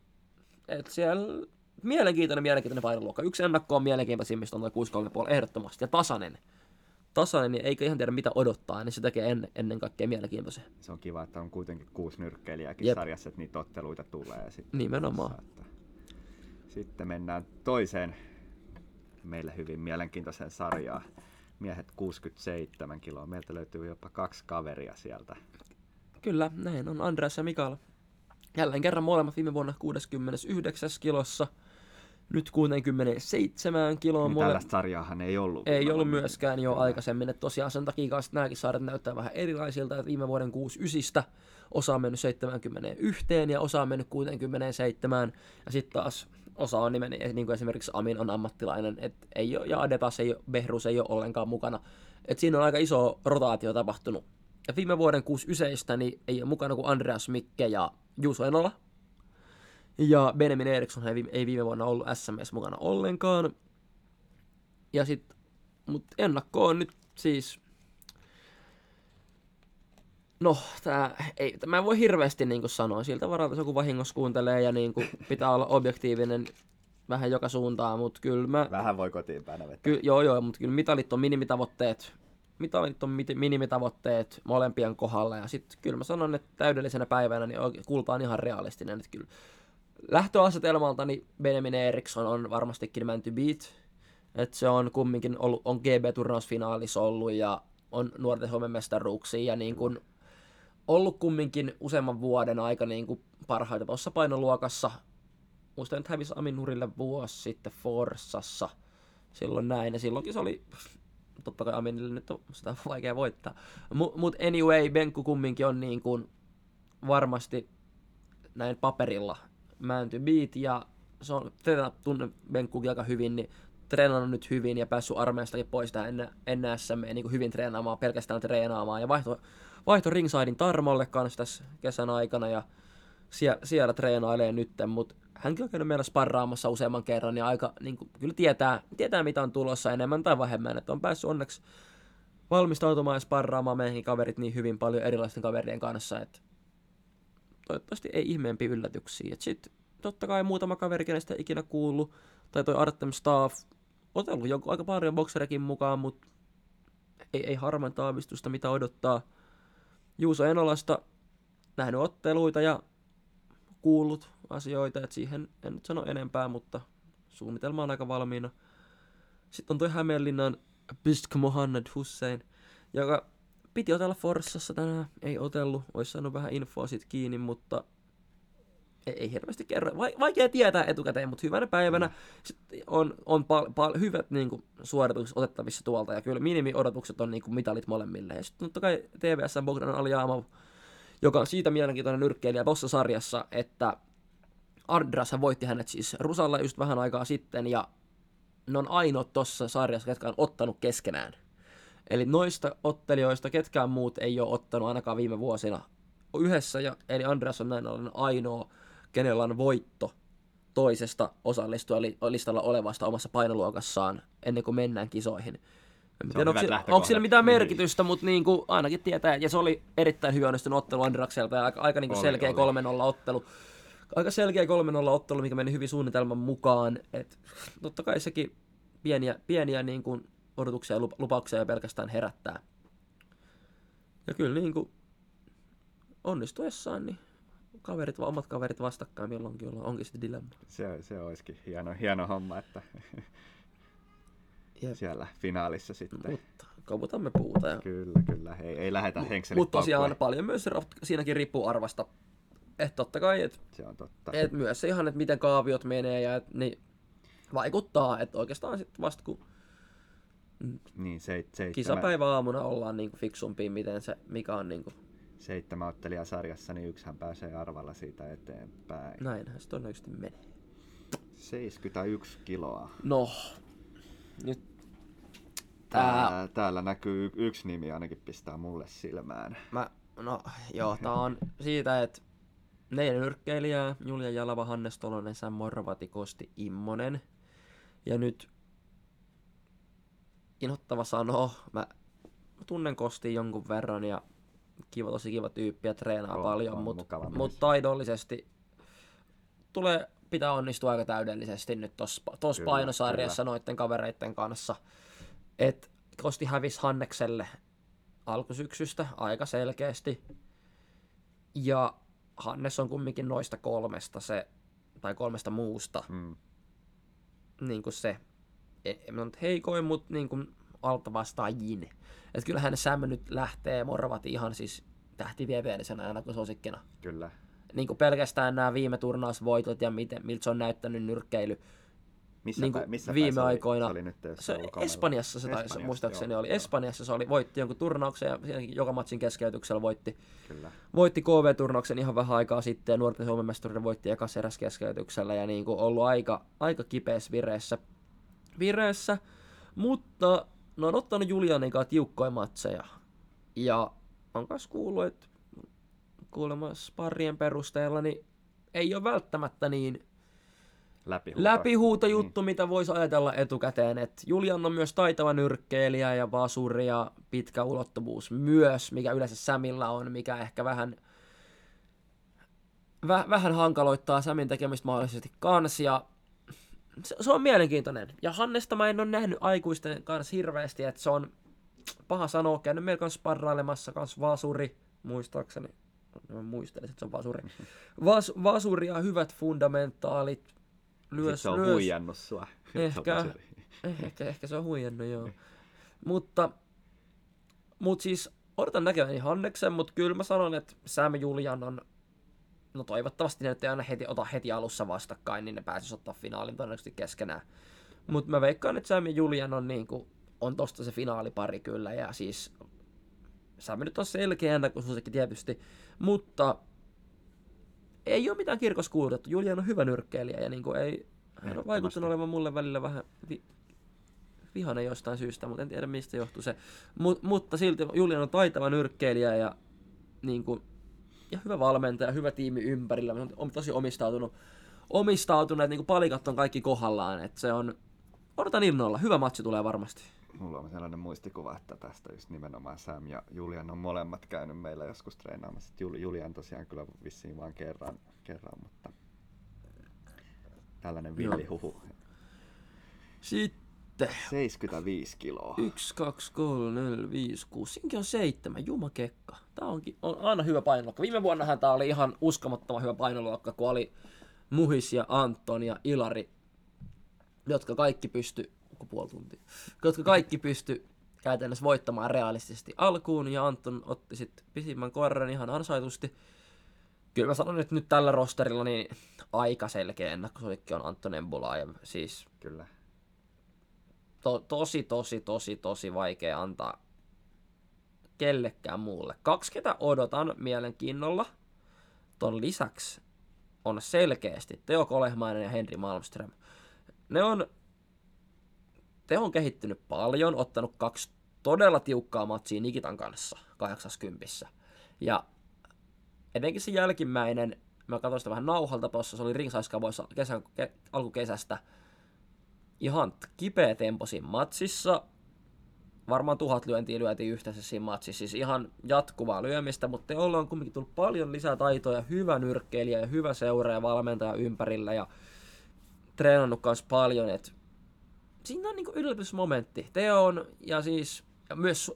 et siellä mielenkiintoinen, mielenkiintoinen painoluokka. Yksi ennakko on mielenkiintoisimmista on tuo 6-3,5 ehdottomasti ja tasainen tasainen, niin eikä ihan tiedä mitä odottaa, niin se tekee ennen, ennen kaikkea mielenkiintoisen. Se on kiva, että on kuitenkin kuusi nyrkkeilijääkin Jep. sarjassa, että niitä otteluita tulee. Sitten Nimenomaan. Että... Sitten mennään toiseen meille hyvin mielenkiintoiseen sarjaan. Miehet 67 kiloa. Meiltä löytyy jopa kaksi kaveria sieltä. Kyllä, näin on Andreas ja Mikael. Jälleen kerran molemmat viime vuonna 69 kilossa – nyt 67 kiloa. Niin tällaista sarjaahan ei ollut. Ei ollut myöskään jo aikaisemmin. Että tosiaan sen takia kanssa nämäkin sarjat näyttää vähän erilaisilta. Että viime vuoden 69 osa on mennyt 71 ja osa on mennyt 67. Ja sitten taas osa on nimen, niin kuin esimerkiksi Amin on ammattilainen, et ei ole, ja Adetas ei ole, Behrus ei ole ollenkaan mukana. Et siinä on aika iso rotaatio tapahtunut. Ja viime vuoden 69 niin ei ole mukana kuin Andreas Mikke ja Juuso Enola, ja Benjamin Eriksson ei, ei viime vuonna ollut SMS mukana ollenkaan. Ja sit, mut ennakko on nyt siis... No, tää, ei, mä en voi hirveästi niinku sanoa siltä varalta, jos joku vahingossa kuuntelee ja niinku pitää olla objektiivinen vähän joka suuntaan, mutta kyllä mä... Vähän voi kotiin päin ky, Joo, joo, mutta kyllä mitalit on minimitavoitteet. Mitalit on minimitavoitteet molempien kohdalla ja sitten kyllä mä sanon, että täydellisenä päivänä niin kulta on ihan realistinen, että kyllä lähtöasetelmalta niin Benjamin Eriksson on varmastikin man to beat. Et se on kumminkin ollut, on GB-turnausfinaalissa ollut ja on nuorten Suomen mestaruuksia ja niin kuin ollut kumminkin useamman vuoden aika niin kuin parhaita tuossa painoluokassa. Muistan, että hävisi Amin Nurille vuosi sitten Forsassa. Silloin näin, ja silloinkin se oli, totta kai Aminille nyt on sitä vaikea voittaa. Mutta mut anyway, Benku kumminkin on niin kuin varmasti näin paperilla Man to Beat ja se on treenannut tunne Benkkukin aika hyvin, niin treenannut nyt hyvin ja päässyt armeistakin pois tähän ennen, ennen SM, niin kuin hyvin treenaamaan, pelkästään treenaamaan. Ja vaihto, vaihto ringsidein Tarmolle kanssa tässä kesän aikana ja siellä, siellä treenailee nyt, mutta hänkin on käynyt meillä sparraamassa useamman kerran ja aika niin kuin, kyllä tietää, tietää, mitä on tulossa enemmän tai vähemmän, että on päässyt onneksi valmistautumaan ja sparraamaan meidänkin kaverit niin hyvin paljon erilaisten kaverien kanssa, että toivottavasti ei ihmeempi yllätyksiä. Sitten totta kai muutama kaveri, kenestä ikinä kuullut, tai toi Artem Staff, otellut joku aika paljon bokserekin mukaan, mutta ei, ei harman taavistusta, mitä odottaa. Juuso Enolasta nähnyt otteluita ja kuullut asioita, että siihen en nyt sano enempää, mutta suunnitelma on aika valmiina. Sitten on toi Hämeenlinnan Bisk Mohamed Hussein, joka piti otella Forssassa tänään, ei otellut, olisi saanut vähän infoa sit kiinni, mutta ei, ei hirveästi kerro. Vaikea tietää etukäteen, mutta hyvänä päivänä mm. on, on pal- pal- hyvät niin kuin, suoritukset otettavissa tuolta, ja kyllä minimiodotukset on niin kuin, mitalit molemmille. Ja sitten totta kai TVS Bogdan Aljamov, joka on siitä mielenkiintoinen nyrkkeilijä tuossa sarjassa, että Andras voitti hänet siis Rusalla just vähän aikaa sitten, ja ne on ainoat tuossa sarjassa, ketkä on ottanut keskenään. Eli noista ottelijoista ketkään muut ei ole ottanut ainakaan viime vuosina yhdessä, ja, eli Andreas on näin ollen ainoa, kenellä on voitto toisesta osallistujalistalla olevasta omassa painoluokassaan ennen kuin mennään kisoihin. En tiedä, onko, onko sillä mitään niin. merkitystä, mutta niin kuin ainakin tietää, ja se oli erittäin hyvä onnistunut ottelu Andrakselta ja aika, aika niin kuin oli, selkeä 3-0 ottelu. Aika selkeä 3-0 ottelu, mikä meni hyvin suunnitelman mukaan. Et, totta kai sekin pieniä, pieniä niin kuin odotuksia ja lupauksia pelkästään herättää. Ja kyllä niin kuin onnistuessaan, niin kaverit, omat kaverit vastakkain milloinkin olla, onkin sitten dilemma. Se, se olisikin hieno, hieno homma, että Jep. siellä finaalissa sitten. Mutta koputamme puuta. Ja... Kyllä, kyllä. Ei, ei lähetä henkselit Mutta tosiaan paljon myös siinäkin riippuu arvasta. Että totta kai, että se on totta. Et myös se ihan, että miten kaaviot menee ja et, niin vaikuttaa, että oikeastaan sitten vasta kun niin, se, seitsemän... kisapäivä aamuna ollaan niin fiksumpi, miten se, mikä on niin kuin... seitsemän sarjassa, niin yksihän pääsee arvalla siitä eteenpäin. Näinhän se todennäköisesti menee. 71 kiloa. No, nyt Tää, täällä näkyy yksi nimi ainakin pistää mulle silmään. Mä, no joo, tää on siitä, että neljä nyrkkeilijää, Julia Jalava, Hannes Tolonen, Sam Morvati, Kosti Immonen. Ja nyt inhottava sanoa, mä tunnen Kosti jonkun verran ja kiva, tosi kiva tyyppi ja treenaa on, paljon, mutta mut taidollisesti tulee pitää onnistua aika täydellisesti nyt tuossa painosarjassa kyllä. noiden kavereiden kanssa. Et Kosti hävisi Hannekselle alkusyksystä aika selkeästi. Ja Hannes on kumminkin noista kolmesta se, tai kolmesta muusta, mm. niin kuin se, ei heikoin, mutta niin kuin alta vastaajin. Että kyllähän Sam nyt lähtee Morvat ihan siis tähtiviepeellisenä aina kuin suosikkina. Kyllä. Niin kuin pelkästään nämä viime turnausvoitot ja miten, miltä se on näyttänyt nyrkkeily missä, niin pä, missä viime aikoina. Se oli nyt, se, Espanjassa se taisi, muistaakseni joo, oli. Joo. Espanjassa se oli, voitti jonkun turnauksen ja joka matsin keskeytyksellä voitti, Kyllä. voitti KV-turnauksen ihan vähän aikaa sitten ja nuorten Suomen mestaruuden voitti ekas eräs keskeytyksellä ja niin kuin ollut aika, aika kipeässä vireessä. Vireessä. Mutta ne on ottanut Julianin kanssa tiukkoja matseja. Ja on myös kuullut, että kuulemma sparrien perusteella niin ei ole välttämättä niin läpihuuto, läpihuuto juttu, niin. mitä voisi ajatella etukäteen. Et Julian on myös taitava nyrkkeilijä ja vasuri ja pitkä ulottuvuus myös, mikä yleensä Samilla on, mikä ehkä vähän, väh, vähän hankaloittaa Samin tekemistä mahdollisesti kans. Ja se, se, on mielenkiintoinen. Ja Hannesta mä en ole nähnyt aikuisten kanssa hirveästi, että se on paha sanoa, käynyt meillä kanssa sparrailemassa, kanssa vasuri, muistaakseni. Mä muistelin, että se on vasuri. Vas, vasuri ja hyvät fundamentaalit, lyös, se on lyös. huijannut sua. Ehkä, ehkä, ehkä se on huijannut, joo. mutta, mutta siis odotan näkeväni Hanneksen, mutta kyllä mä sanon, että Sam Julian on, no toivottavasti ne nyt ei aina heti, ota heti alussa vastakkain, niin ne pääsis ottaa finaalin todennäköisesti keskenään. Mutta mä veikkaan, että Sam Julian on, niin kuin, on tosta se finaalipari kyllä, ja siis Sam nyt on selkeä ennakkosuosikki tietysti, mutta ei ole mitään kirkos kuulutettu. Julian on hyvä nyrkkeilijä ja niin kuin ei, hän on vaikuttanut olevan mulle välillä vähän vi, vihainen jostain syystä, mutta en tiedä mistä johtuu se. Mut, mutta silti Julian on taitava nyrkkeilijä ja, niin kuin, ja hyvä valmentaja, hyvä tiimi ympärillä. On, on tosi omistautunut, omistautunut, että niin palikat on kaikki kohdallaan. Että se on, odotan innolla. Hyvä matsi tulee varmasti mulla on sellainen muistikuva, että tästä just nimenomaan Sam ja Julian on molemmat käynyt meillä joskus treenaamassa. Jul- Julian tosiaan kyllä vissiin vain kerran, kerran mutta tällainen villihuhu. Sitten sitten. 75 kiloa. 1, 2, 3, 4, 5, 6. Siinkin on seitsemän. Jumakekka. Tää onkin, on aina hyvä painoluokka. Viime vuonnahan tää oli ihan uskomattoman hyvä painoluokka, kun oli Muhis ja Anton ja Ilari, jotka kaikki pysty, puoli tuntia, jotka kaikki pysty käytännössä voittamaan realistisesti alkuun, ja Anton otti sitten pisimmän korren ihan ansaitusti. Kyllä mä sanon, että nyt tällä rosterilla niin aika selkeä ennakkosuosikki on Anton Embulaev. Siis Kyllä. To, tosi, tosi, tosi, tosi vaikea antaa kellekään muulle. Kaksi, ketä odotan mielenkiinnolla, ton lisäksi on selkeästi Teo Kolehmainen ja Henri Malmström. Ne on, Teo on kehittynyt paljon, ottanut kaksi todella tiukkaa matsia Nikitan kanssa 80. Ja etenkin se jälkimmäinen, mä katsoin sitä vähän nauhalta tuossa, se oli ringsaiskavoissa kesän, ke, alkukesästä, ihan kipeä tempo siinä matsissa. Varmaan tuhat lyöntiä lyötiin yhteensä siinä matsissa, siis ihan jatkuvaa lyömistä, mutta Teolla on kumminkin tullut paljon lisää taitoja, hyvä nyrkkeilijä ja hyvä seuraaja valmentaja ympärillä ja treenannut kanssa paljon, et siinä on niinku yllätysmomentti. Teo on, ja siis ja myös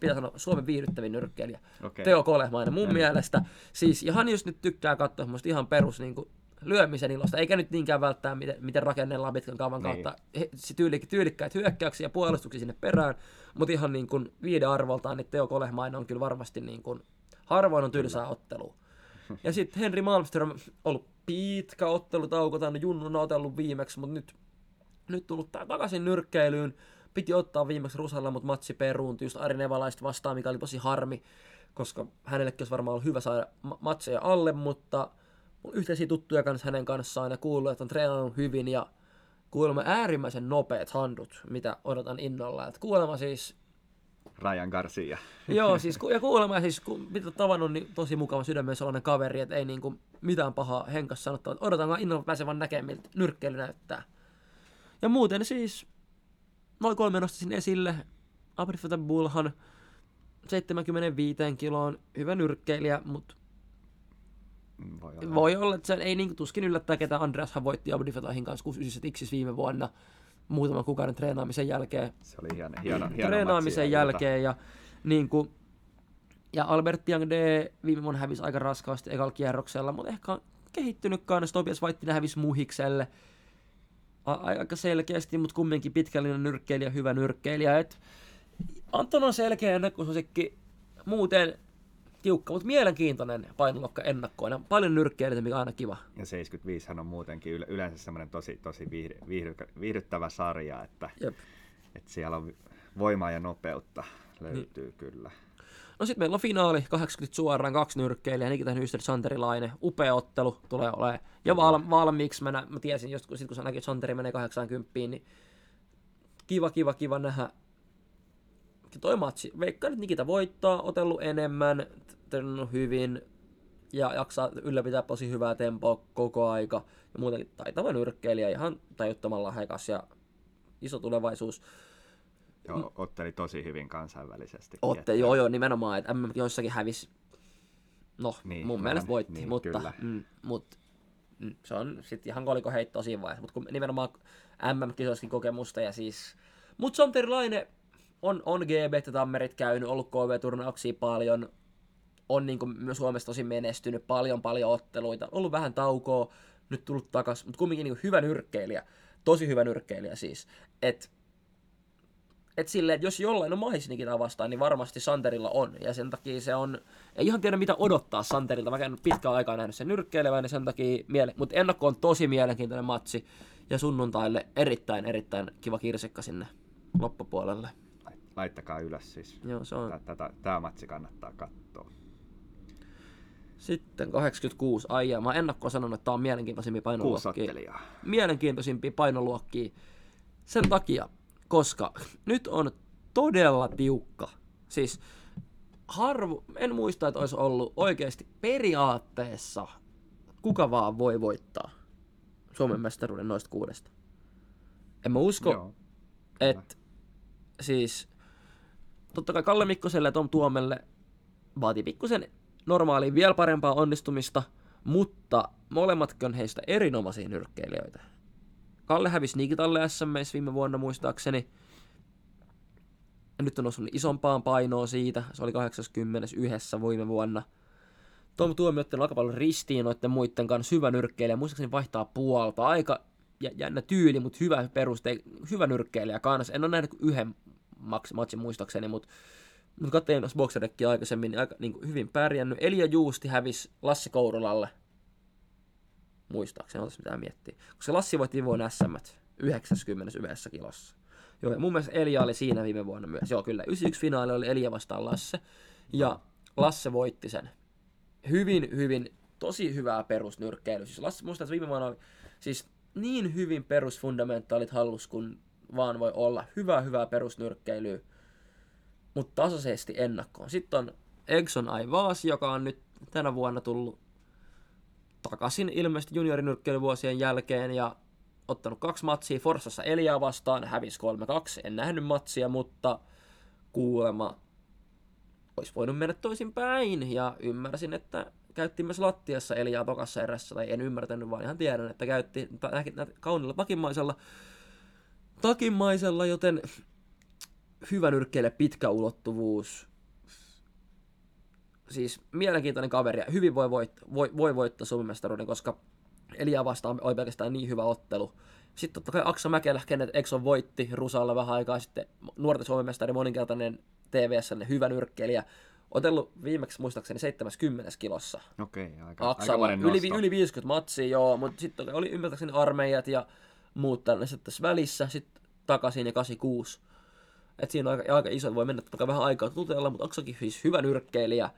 pitää sanoa Suomen viihdyttävin nyrkkeilijä. Okei. Teo Kolehmainen mun mielestä. Siis, ja hän just nyt tykkää katsoa semmoista ihan perus niin kuin, lyömisen ilosta, eikä nyt niinkään välttää, miten, miten rakennellaan pitkän kaavan Niin. kautta tyylikkäitä hyökkäyksiä ja puolustuksia sinne perään, mutta ihan niin kuin viiden arvoltaan, niin Teo Kolehmainen on kyllä varmasti niin kuin, harvoin on tylsää ottelua. Ja sitten Henri Malmström ollut pitkä ottelutauko, tänne Junnun on otellut viimeksi, mutta nyt, nyt tullut takaisin nyrkkeilyyn. Piti ottaa viimeksi Rusalla, mutta matsi peruuntui just Ari Nevalaista vastaan, mikä oli tosi harmi, koska hänellekin olisi varmaan ollut hyvä saada ma- matseja alle, mutta mun yhteisiä tuttuja kanssa hänen kanssaan ja kuullut, että on treenannut hyvin ja kuulemma äärimmäisen nopeat handut, mitä odotan innolla. Et kuulemma siis Ryan Garcia. Joo, siis, ku- ja kuulemma siis, kun mitä tavannut, niin tosi mukava sydämen sellainen kaveri, että ei niinku mitään pahaa henkas sanottavaa. Että Odotan innolla pääsevan näkemään, miltä nyrkkeily näyttää. Ja muuten siis, noin kolme nostasin esille. Abrifata Bullhan 75 kiloon, hyvä nyrkkeilijä, mutta Voi olla. voi olla, että se ei niinku tuskin yllättää, ketä Andreashan voitti Abrifatahin kanssa 69 Xis viime vuonna muutaman kuukauden treenaamisen jälkeen Se oli hieno, hieno, hieno treenaamisen matsi jälkeen ja niin kuin, ja Albert Young D viime vuonna hävisi aika raskaasti ekalla kierroksella, mutta ehkä on kehittynyt kanssa. Tobias Vaittinen hävisi Muhikselle aika selkeästi, mutta kumminkin pitkällinen nyrkkeilijä, hyvä nyrkkeilijä. Et Anton on selkeä ennakkosuosikki, muuten tiukka, mutta mielenkiintoinen painoluokka ennakkoina. Paljon nyrkkeilijöitä, mikä on aina kiva. Ja 75 hän on muutenkin yle- yleensä semmoinen tosi, tosi viihdy, viihdy, viihdyttävä sarja, että, Jep. että siellä on voimaa ja nopeutta löytyy niin. kyllä. No sitten meillä on finaali, 80 suoraan, kaksi nyrkkeilijää, Nikita Nyster, Santeri Laine, upea ottelu tulee olemaan. Ja val, valmiiksi mä, nä, mä tiesin just kun, sit kun sä näkit, että Santeri menee 80, niin kiva, kiva, kiva nähdä. Toi matsi, veikkaan, että Nikita voittaa, otellut enemmän, treenannut hyvin ja jaksaa ylläpitää tosi hyvää tempoa koko aika. Ja muutenkin taitava nyrkkeilijä, ihan tajuttomalla hekas ja iso tulevaisuus. Joo, otteli tosi hyvin kansainvälisesti. Otte, joo joo, nimenomaan, että MM joissakin hävisi, no Niin, mun mielestä voitti, niin, mutta kyllä. mm, mut, mm, se on sitten ihan koliko heittoa siinä vaiheessa, mutta kun nimenomaan MM-kisoissakin kokemusta ja siis, mut Santeri Laine on, on GB ja Tammerit käynyt, ollut KV-turnauksia paljon, on niin myös Suomessa tosi menestynyt, paljon paljon otteluita, ollut vähän taukoa, nyt tullut takas, mutta kumminkin niin hyvä nyrkkeilijä, tosi hyvä nyrkkeilijä siis, että et silleen, että jos jollain on mahis Nikitaa vastaan, niin varmasti Santerilla on. Ja sen takia se on, ei ihan tiedä mitä odottaa Santerilta. Mä en pitkään aikaa nähnyt sen nyrkkeilevän, niin sen takia miele... Mutta ennakko on tosi mielenkiintoinen matsi. Ja sunnuntaille erittäin, erittäin kiva kirsikka sinne loppupuolelle. Laittakaa ylös siis. Joo, se on. Tätä, tämä matsi kannattaa katsoa. Sitten 86 aijaa. Mä ennakkoon sanonut, että tää on mielenkiintoisimpia painoluokkia. Mielenkiintoisimpia painoluokkia sen takia, koska nyt on todella tiukka. Siis harvo, en muista, että olisi ollut oikeasti periaatteessa kuka vaan voi voittaa Suomen mestaruuden noista kuudesta. En mä usko, että siis totta kai Kalle Mikkoselle ja Tom Tuomelle vaatii pikkusen normaaliin vielä parempaa onnistumista, mutta molemmatkin heistä erinomaisia nyrkkeilijöitä. Kalle hävisi Nikitalle SMS viime vuonna muistaakseni. Ja nyt on noussut isompaan painoon siitä. Se oli 80 yhdessä viime vuonna. Tom Tuomio otti aika paljon ristiin noiden muiden kanssa. Hyvä nyrkkeilijä. Muistaakseni vaihtaa puolta. Aika jännä tyyli, mutta hyvä peruste. Hyvä nyrkkeilijä kanssa. En ole nähnyt yhden matsin muistaakseni, mutta mutta katsoin Boxerekkiä aikaisemmin, niin aika niin kuin hyvin pärjännyt. Elia Juusti hävisi Lassi Kourolalle. Muistaakseni, otas mitä miettiä. Koska Lassi voitti vuonna SM 91 kilossa. Joo, ja mun mielestä Elia oli siinä viime vuonna myös. Joo, kyllä. 91 finaali oli Elia vastaan Lasse. Ja Lasse voitti sen. Hyvin, hyvin, tosi hyvää perusnyrkkeilyä. Siis Lasse, muistaa, että viime vuonna oli siis niin hyvin perusfundamentaalit hallus kun vaan voi olla. Hyvää, hyvää perusnyrkkeilyä mutta tasaisesti ennakkoon. Sitten on Exxon Aivas, joka on nyt tänä vuonna tullut takaisin ilmeisesti juniorinyrkkeilyvuosien jälkeen ja ottanut kaksi matsia Forsassa Eliaa vastaan, hävisi 3-2, en nähnyt matsia, mutta kuulema olisi voinut mennä toisin päin ja ymmärsin, että käytti myös lattiassa Eliaa tokassa erässä, tai en ymmärtänyt, vaan ihan tiedän, että käytti kauniilla takimaisella, takimaisella, joten hyvä nyrkkeille pitkä ulottuvuus. Siis mielenkiintoinen kaveri ja hyvin voi, voit, voi, voi voittaa Suomen mestaruuden, koska Elia vastaan oli pelkästään niin hyvä ottelu. Sitten totta kai Aksa Mäkelä, kenet Exxon voitti Rusalla vähän aikaa sitten, nuorten Suomen mestari, moninkertainen TVS, hyvä nyrkkeilijä. Otellut viimeksi muistaakseni 70 kilossa. Okei, okay, aika, Aksalla. aika yli, yli 50 matsia, joo, mutta sitten oli ymmärtääkseni armeijat ja muut tällaiset tässä välissä, sitten takaisin ja 86 että siinä on aika, aika iso, voi mennä totta vähän aikaa tutella, mutta Aksakin siis hyvä nyrkkeilijä.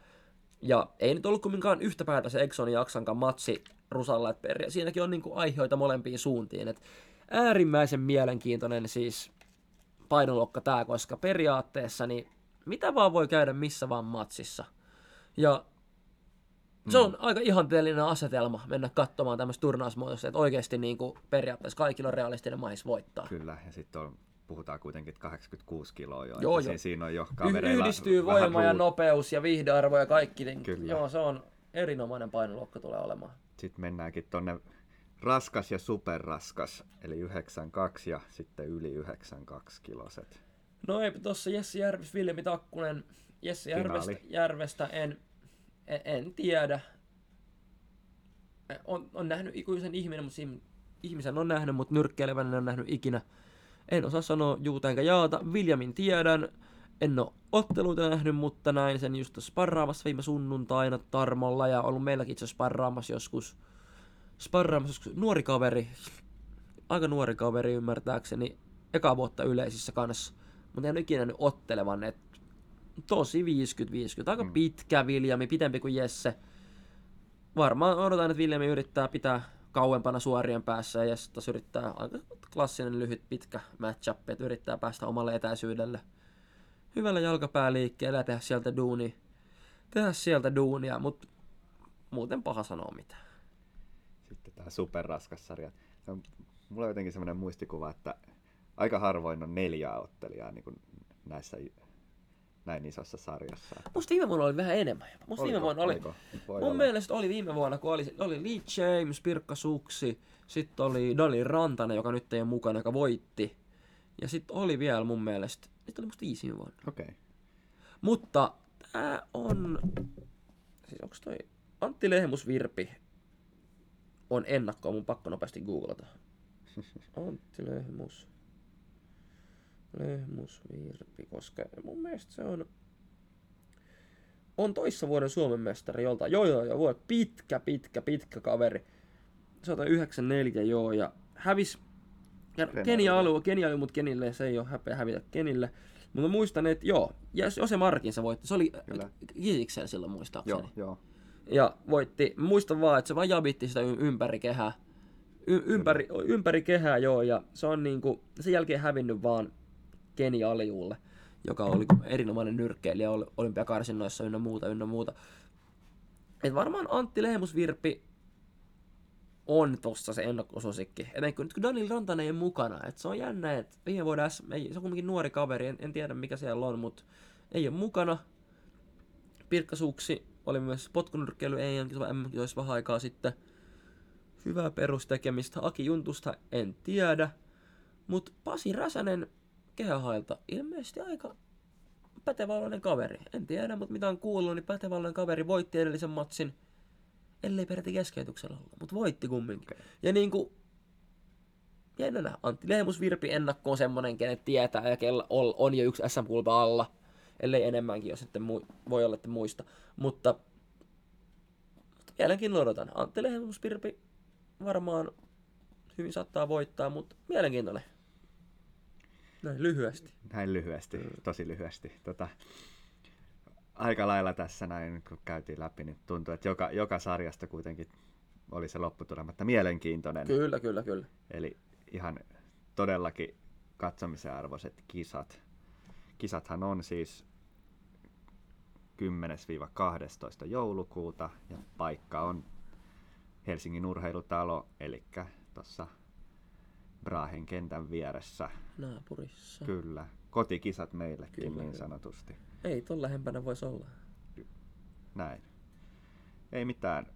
Ja ei nyt ollut kumminkaan yhtä päätä se Exxon ja Aksankaan matsi Rusalla, että peria. siinäkin on niinku aiheita molempiin suuntiin. Et äärimmäisen mielenkiintoinen siis painolokka tää, koska periaatteessa niin mitä vaan voi käydä missä vaan matsissa. Ja se on mm. aika ihanteellinen asetelma mennä katsomaan tämmöistä turnausmuotoista, että oikeasti niin kuin periaatteessa kaikilla on realistinen mahis voittaa. Kyllä, ja sitten on puhutaan kuitenkin 86 kiloa jo. Joo, joo. Siinä on jo kavereilla Yhdistyy voima ja nopeus ja viihdearvo ja kaikki. Niin Kyllä. Joo, se on erinomainen painoluokka tulee olemaan. Sitten mennäänkin tuonne raskas ja superraskas, eli 92 ja sitten yli 92 kiloset. No ei, tuossa Jesse Järvis, Viljami Takkunen, Jesse Järvestä, Järvestä en, en, tiedä. On, on nähnyt ikuisen ihminen, mutta ihmisen on nähnyt, mutta nyrkkeilevän en ole nähnyt ikinä. En osaa sanoa juuta enkä jaata. Williamin tiedän. En ole otteluita nähnyt, mutta näin sen just sparraamassa viime sunnuntaina Tarmolla ja ollut meilläkin itse sparraamassa joskus. Sparraamassa joskus nuori kaveri, aika nuori kaveri ymmärtääkseni, eka vuotta yleisissä kanssa. Mutta en ole ikinä nyt ottelevan, että tosi 50-50. Aika mm. pitkä Viljami, pitempi kuin Jesse. Varmaan odotan, että Viljami yrittää pitää kauempana suorien päässä ja sitten yrittää aika klassinen lyhyt pitkä matchup, että yrittää päästä omalle etäisyydelle hyvällä jalkapääliikkeellä ja tehdä sieltä duuni, tehdä sieltä duunia, mutta muuten paha sanoa mitään. Sitten tämä superraskas sarja. Mulla on jotenkin semmoinen muistikuva, että aika harvoin on neljä ottelijaa niin kuin näissä näin isossa sarjassa. Musta viime vuonna oli vähän enemmän. Musta viime vuonna oli, mun olla. mielestä oli viime vuonna, kun oli, oli Lee James, Pirkka Suksi, sitten oli Dali Rantanen, joka nyt ei ole mukana, joka voitti. Ja sitten oli vielä mun mielestä, nyt oli musta viisi viime vuonna. Okei. Okay. Mutta tää on, siis onks toi Antti Lehmus Virpi on ennakkoa, mun pakko nopeasti googlata. Antti Lehmus. Lehmusvirpi, koska mun mielestä se on on toissa vuoden Suomen mestari jolta. Joo, joo, joo, voi. Pitkä, pitkä, pitkä kaveri. Se on 94, joo, ja hävis ja Kenia alue, Kenia alue, mutta Kenille se ei ole häpeä hävitä Kenille. Mutta muistan, että joo, ja Jose Martin se voitti. Se oli Kisiksellä silloin muistaakseni. Joo, joo. Ja voitti. Muistan vaan, että se vaan jabitti sitä ympäri kehää. Y- ympäri, ympäri kehää, joo, ja se on niinku, sen jälkeen hävinnyt vaan Keni Aljuulle, joka oli erinomainen nyrkkeilijä olympiakarsinnoissa ynnä muuta, ynnä muuta. Et varmaan Antti Lehmusvirpi on tossa se ennakkosuosikki. Etenkin kun, nyt kun Daniel Rantanen ei mukana, että se on jännä, että viime vuonna ei, se on kuitenkin nuori kaveri, en, en tiedä mikä siellä on, mutta ei ole mukana. Pirkka Suksi oli myös potkunyrkkeily EM-kisoissa vähän aikaa sitten. hyvää perustekemistä. Aki Juntusta en tiedä. Mutta Pasi Räsänen kehähailta ilmeisesti aika pätevällainen kaveri. En tiedä, mutta mitä on kuullut, niin pätevällainen kaveri voitti edellisen matsin, ellei peräti keskeytyksellä olla, mutta voitti kumminkin. Okay. Ja niinku, jännä nähdä. Antti Lehmus Virpi ennakko on semmonen, kenet tietää ja kella on jo yksi sm alla, ellei enemmänkin, jos ette mu- voi olla, että muista. Mutta, mutta mielenkiinnolla odotan. Antti Lehmus Virpi varmaan hyvin saattaa voittaa, mutta mielenkiintoinen. Näin lyhyesti. Näin lyhyesti, tosi lyhyesti. Tota, aika lailla tässä näin, kun käytiin läpi, niin tuntuu, että joka, joka sarjasta kuitenkin oli se lopputulematta mielenkiintoinen. Kyllä, kyllä, kyllä. Eli ihan todellakin katsomisen arvoiset kisat. Kisathan on siis 10-12 joulukuuta ja paikka on Helsingin urheilutalo, eli tuossa Brahen kentän vieressä. Naapurissa. Kyllä. Kotikisat meillekin Kyllä, niin sanotusti. Ei tuon lähempänä voisi olla. Näin. Ei mitään.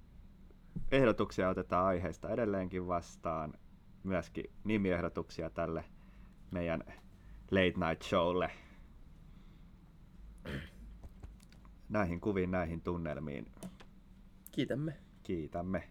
Ehdotuksia otetaan aiheesta edelleenkin vastaan. Myöskin nimiehdotuksia tälle meidän late night showlle. Näihin kuviin, näihin tunnelmiin. Kiitämme. Kiitämme.